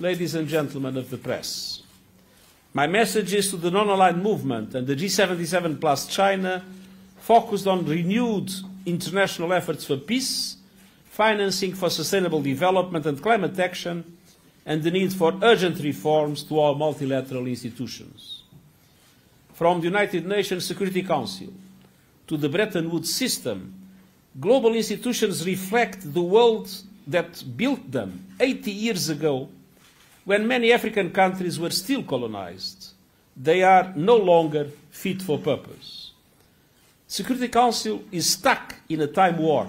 ladies and gentlemen of the press, my message is to the non-aligned movement and the G77 plus China focused on renewed international efforts for peace, financing for sustainable development and climate action, and the need for urgent reforms to our multilateral institutions. From the United Nations Security Council to the Bretton Woods system, global institutions reflect the world that built them 80 years ago when many African countries were still colonized. They are no longer fit for purpose. Security Council is stuck in a time warp.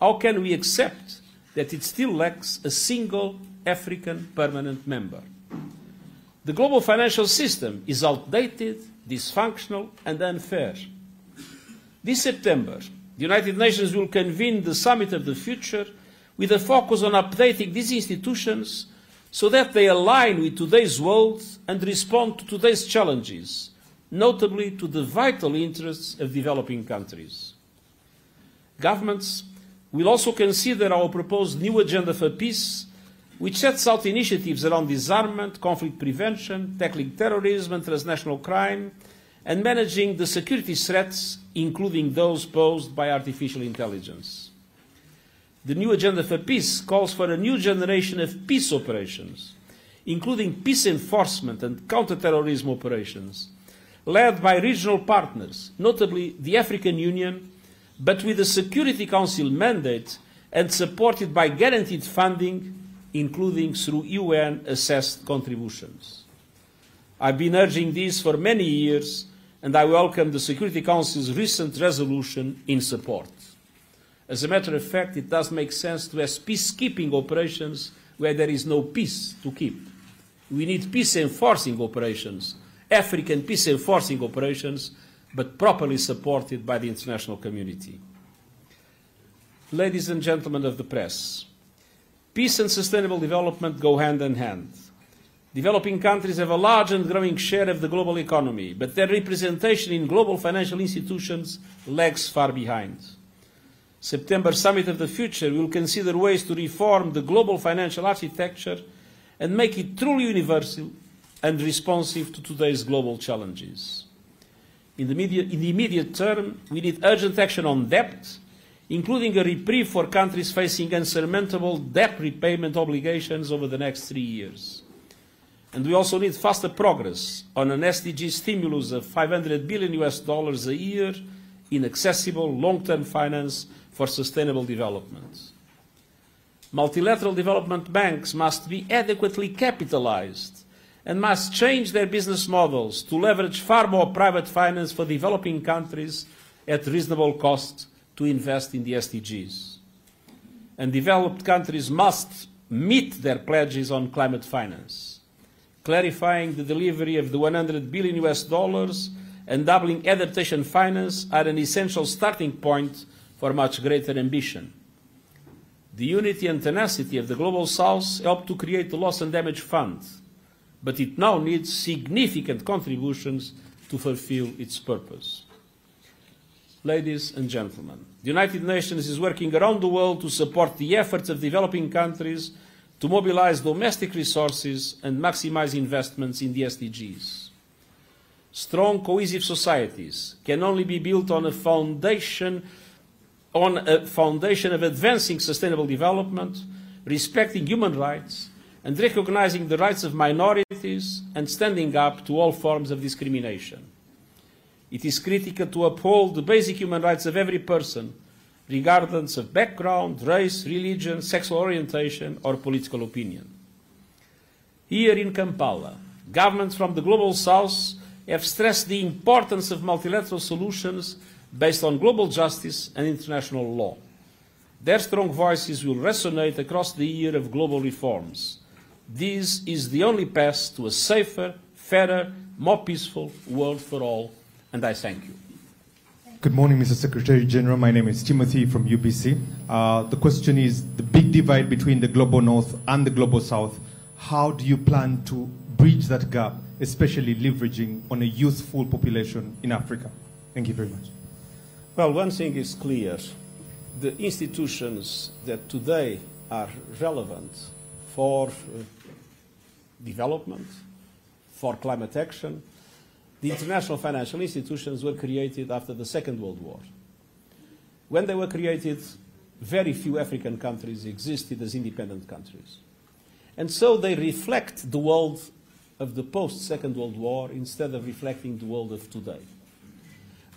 How can we accept that it still lacks a single African permanent member? The global financial system is outdated, dysfunctional, and unfair. This September, the United Nations will convene the Summit of the Future with a focus on updating these institutions so that they align with today's world and respond to today's challenges, notably to the vital interests of developing countries. Governments will also consider our proposed new agenda for peace, which sets out initiatives around disarmament, conflict prevention, tackling terrorism and transnational crime, and managing the security threats, including those posed by artificial intelligence. The new agenda for peace calls for a new generation of peace operations, including peace enforcement and counterterrorism operations, led by regional partners, notably the African Union, but with a Security Council mandate and supported by guaranteed funding, including through UN assessed contributions. I've been urging this for many years, and I welcome the Security Council's recent resolution in support. As a matter of fact, it does make sense to have peacekeeping operations where there is no peace to keep. We need peace enforcing operations, African peace enforcing operations, but properly supported by the international community. Ladies and gentlemen of the press, peace and sustainable development go hand in hand. Developing countries have a large and growing share of the global economy, but their representation in global financial institutions lags far behind. September Summit of the Future will consider ways to reform the global financial architecture and make it truly universal and responsive to today's global challenges. In the, media, in the immediate term, we need urgent action on debt, including a reprieve for countries facing unsurmountable debt repayment obligations over the next three years. And we also need faster progress on an SDG stimulus of 500 billion US dollars a year in accessible long-term finance for sustainable development. Multilateral development banks must be adequately capitalized and must change their business models to leverage far more private finance for developing countries at reasonable cost to invest in the SDGs. And developed countries must meet their pledges on climate finance, clarifying the delivery of the 100 billion US dollars and doubling adaptation finance are an essential starting point for much greater ambition. The unity and tenacity of the Global South helped to create the Loss and Damage Fund, but it now needs significant contributions to fulfill its purpose. Ladies and gentlemen, the United Nations is working around the world to support the efforts of developing countries to mobilize domestic resources and maximize investments in the SDGs. Strong, cohesive societies can only be built on a foundation on a foundation of advancing sustainable development, respecting human rights, and recognizing the rights of minorities and standing up to all forms of discrimination. It is critical to uphold the basic human rights of every person, regardless of background, race, religion, sexual orientation, or political opinion. Here in Kampala, governments from the Global South have stressed the importance of multilateral solutions based on global justice and international law. Their strong voices will resonate across the year of global reforms. This is the only path to a safer, fairer, more peaceful world for all, and I thank you. Good morning, Mr. Secretary General. My name is Timothy from UBC. Uh, the question is the big divide between the global north and the global south. How do you plan to bridge that gap, especially leveraging on a youthful population in Africa? Thank you very much. Well, one thing is clear. The institutions that today are relevant for uh, development, for climate action. The international financial institutions were created after the Second World War. When they were created, very few African countries existed as independent countries. And so they reflect the world of the post Second World War instead of reflecting the world of today.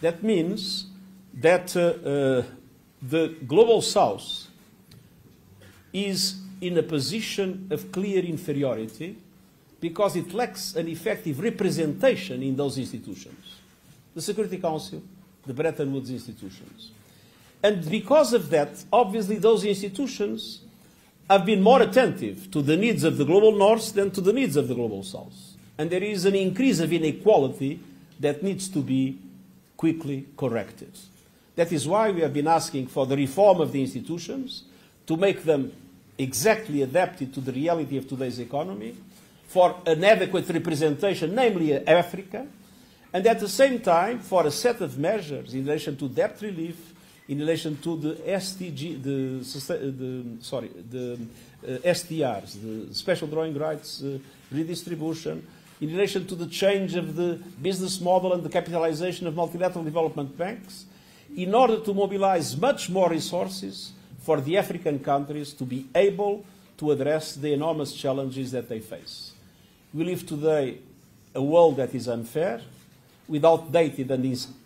That means that uh, uh, the global south is in a position of clear inferiority because it lacks an effective representation in those institutions the Security Council, the Bretton Woods institutions. And because of that, obviously, those institutions have been more attentive to the needs of the global north than to the needs of the global south. And there is an increase of inequality that needs to be quickly corrected. That is why we have been asking for the reform of the institutions to make them exactly adapted to the reality of today's economy, for an adequate representation, namely Africa, and at the same time for a set of measures in relation to debt relief, in relation to the SDG, the, the sorry, the uh, SDRs, the special drawing rights uh, redistribution, in relation to the change of the business model and the capitalization of multilateral development banks, in order to mobilize much more resources for the African countries to be able to address the enormous challenges that they face. We live today a world that is unfair, with outdated and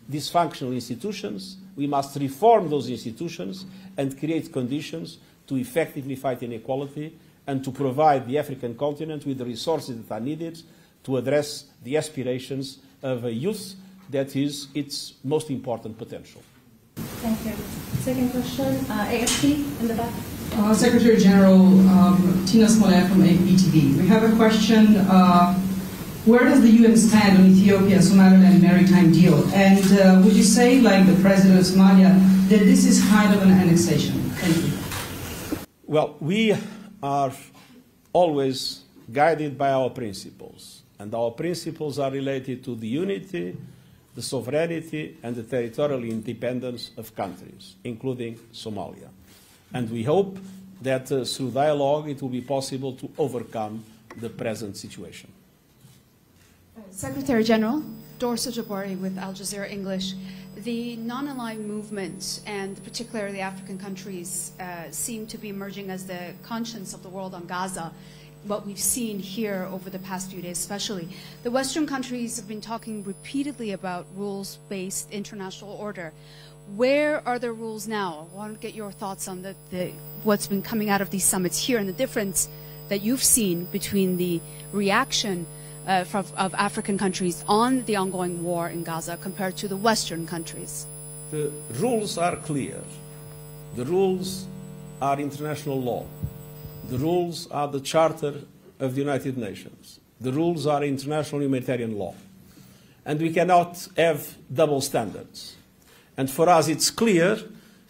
dysfunctional institutions. We must reform those institutions and create conditions to effectively fight inequality and to provide the African continent with the resources that are needed to address the aspirations of a youth that is its most important potential. Thank you. Second question, uh, AFP in the back. Uh, Secretary General um, Tina Smollett from APTV. We have a question. Uh, where does the UN stand on Ethiopia Somaliland maritime deal? And uh, would you say, like the president of Somalia, that this is kind of an annexation? Thank you. Well, we are always guided by our principles, and our principles are related to the unity, the sovereignty and the territorial independence of countries, including Somalia. And we hope that uh, through dialogue it will be possible to overcome the present situation. Secretary General, Dorsa Jabbari with Al Jazeera English. The non-aligned movement, and particularly the African countries, uh, seem to be emerging as the conscience of the world on Gaza what we've seen here over the past few days, especially. The Western countries have been talking repeatedly about rules based international order. Where are the rules now? I want to get your thoughts on the, the, what's been coming out of these summits here and the difference that you've seen between the reaction uh, from, of African countries on the ongoing war in Gaza compared to the Western countries. The rules are clear. The rules are international law. The rules are the Charter of the United Nations. The rules are international humanitarian law. And we cannot have double standards. And for us, it's clear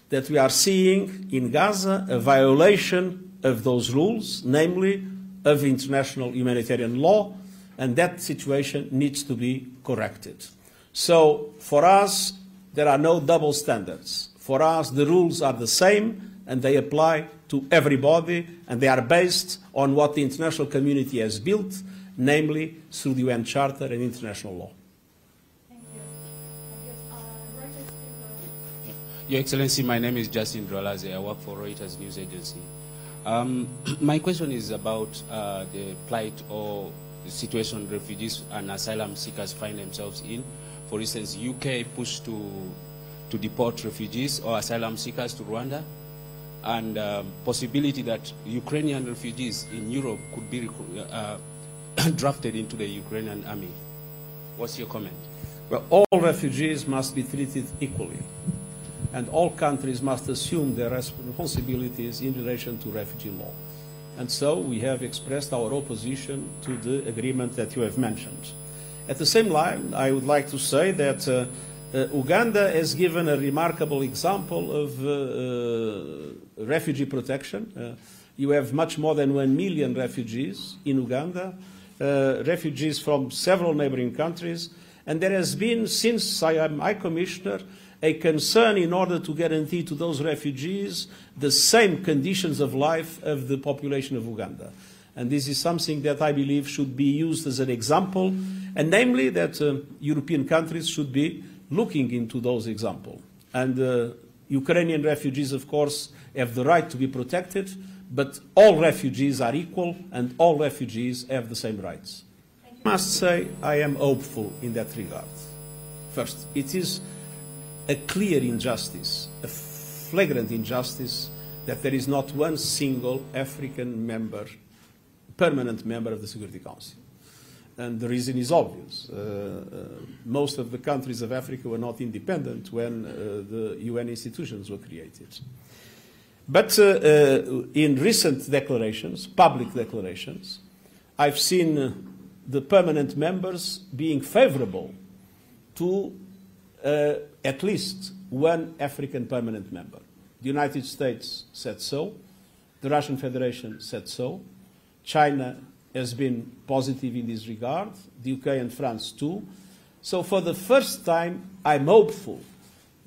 that we are seeing in Gaza a violation of those rules, namely of international humanitarian law, and that situation needs to be corrected. So, for us, there are no double standards. For us, the rules are the same and they apply to everybody, and they are based on what the international community has built, namely through the UN Charter and international law. Thank you. Your Excellency, my name is Justin Dralaze. I work for Reuters News Agency. Um, my question is about uh, the plight or situation refugees and asylum seekers find themselves in. For instance, UK pushed to, to deport refugees or asylum seekers to Rwanda and um, possibility that Ukrainian refugees in Europe could be uh, drafted into the Ukrainian army. What's your comment? Well, all refugees must be treated equally, and all countries must assume their responsibilities in relation to refugee law. And so we have expressed our opposition to the agreement that you have mentioned. At the same time, I would like to say that uh, uh, Uganda has given a remarkable example of uh, uh, refugee protection. Uh, you have much more than one million refugees in Uganda, uh, refugees from several neighboring countries, and there has been, since I am High Commissioner, a concern in order to guarantee to those refugees the same conditions of life of the population of Uganda. And this is something that I believe should be used as an example, and namely that uh, European countries should be looking into those examples. And uh, Ukrainian refugees, of course, have the right to be protected, but all refugees are equal and all refugees have the same rights. I must say I am hopeful in that regard. First, it is a clear injustice, a flagrant injustice, that there is not one single African member, permanent member of the Security Council. And the reason is obvious. Uh, uh, most of the countries of Africa were not independent when uh, the UN institutions were created. But uh, uh, in recent declarations, public declarations, I've seen uh, the permanent members being favorable to uh, at least one African permanent member. The United States said so, the Russian Federation said so, China has been positive in this regard, the UK and France too. So for the first time, I'm hopeful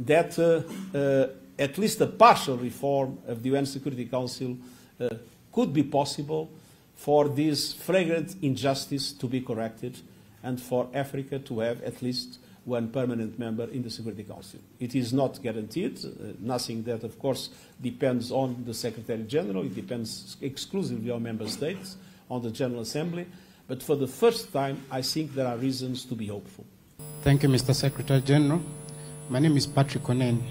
that uh, uh, at least a partial reform of the UN Security Council uh, could be possible for this flagrant injustice to be corrected and for Africa to have at least one permanent member in the Security Council. It is not guaranteed, uh, nothing that, of course, depends on the Secretary General, it depends exclusively on member states, on the General Assembly, but for the first time, I think there are reasons to be hopeful. Thank you, Mr. Secretary General. My name is Patrick Onen.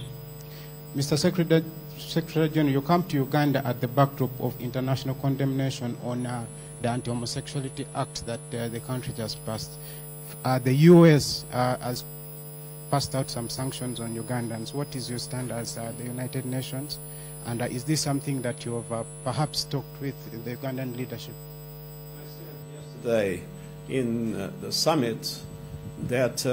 Mr. Secretary, Secretary General, you come to Uganda at the backdrop of international condemnation on uh, the Anti-Homosexuality Act that uh, the country just passed. Uh, the U.S. Uh, has passed out some sanctions on Ugandans. What is your stand as uh, the United Nations? And uh, is this something that you have perhaps talked with the Ugandan leadership? Yesterday in the summit that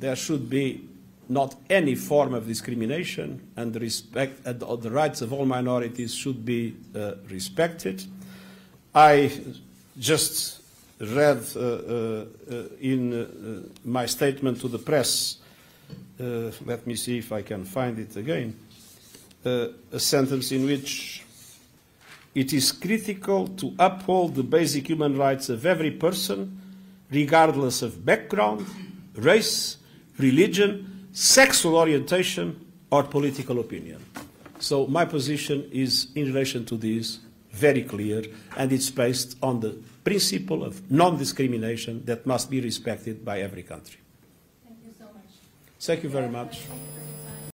there should be not any form of discrimination and the respect uh, the rights of all minorities should be uh, respected. I just read uh, uh, uh in my statement to the press, let me see if I can find it again, a sentence in which it is critical to uphold the basic human rights of every person, regardless of background, race, religion, sexual orientation or political opinion. So my position is in relation to this very clear and it's based on the principle of non-discrimination that must be respected by every country. Thank you so much. Thank you very much.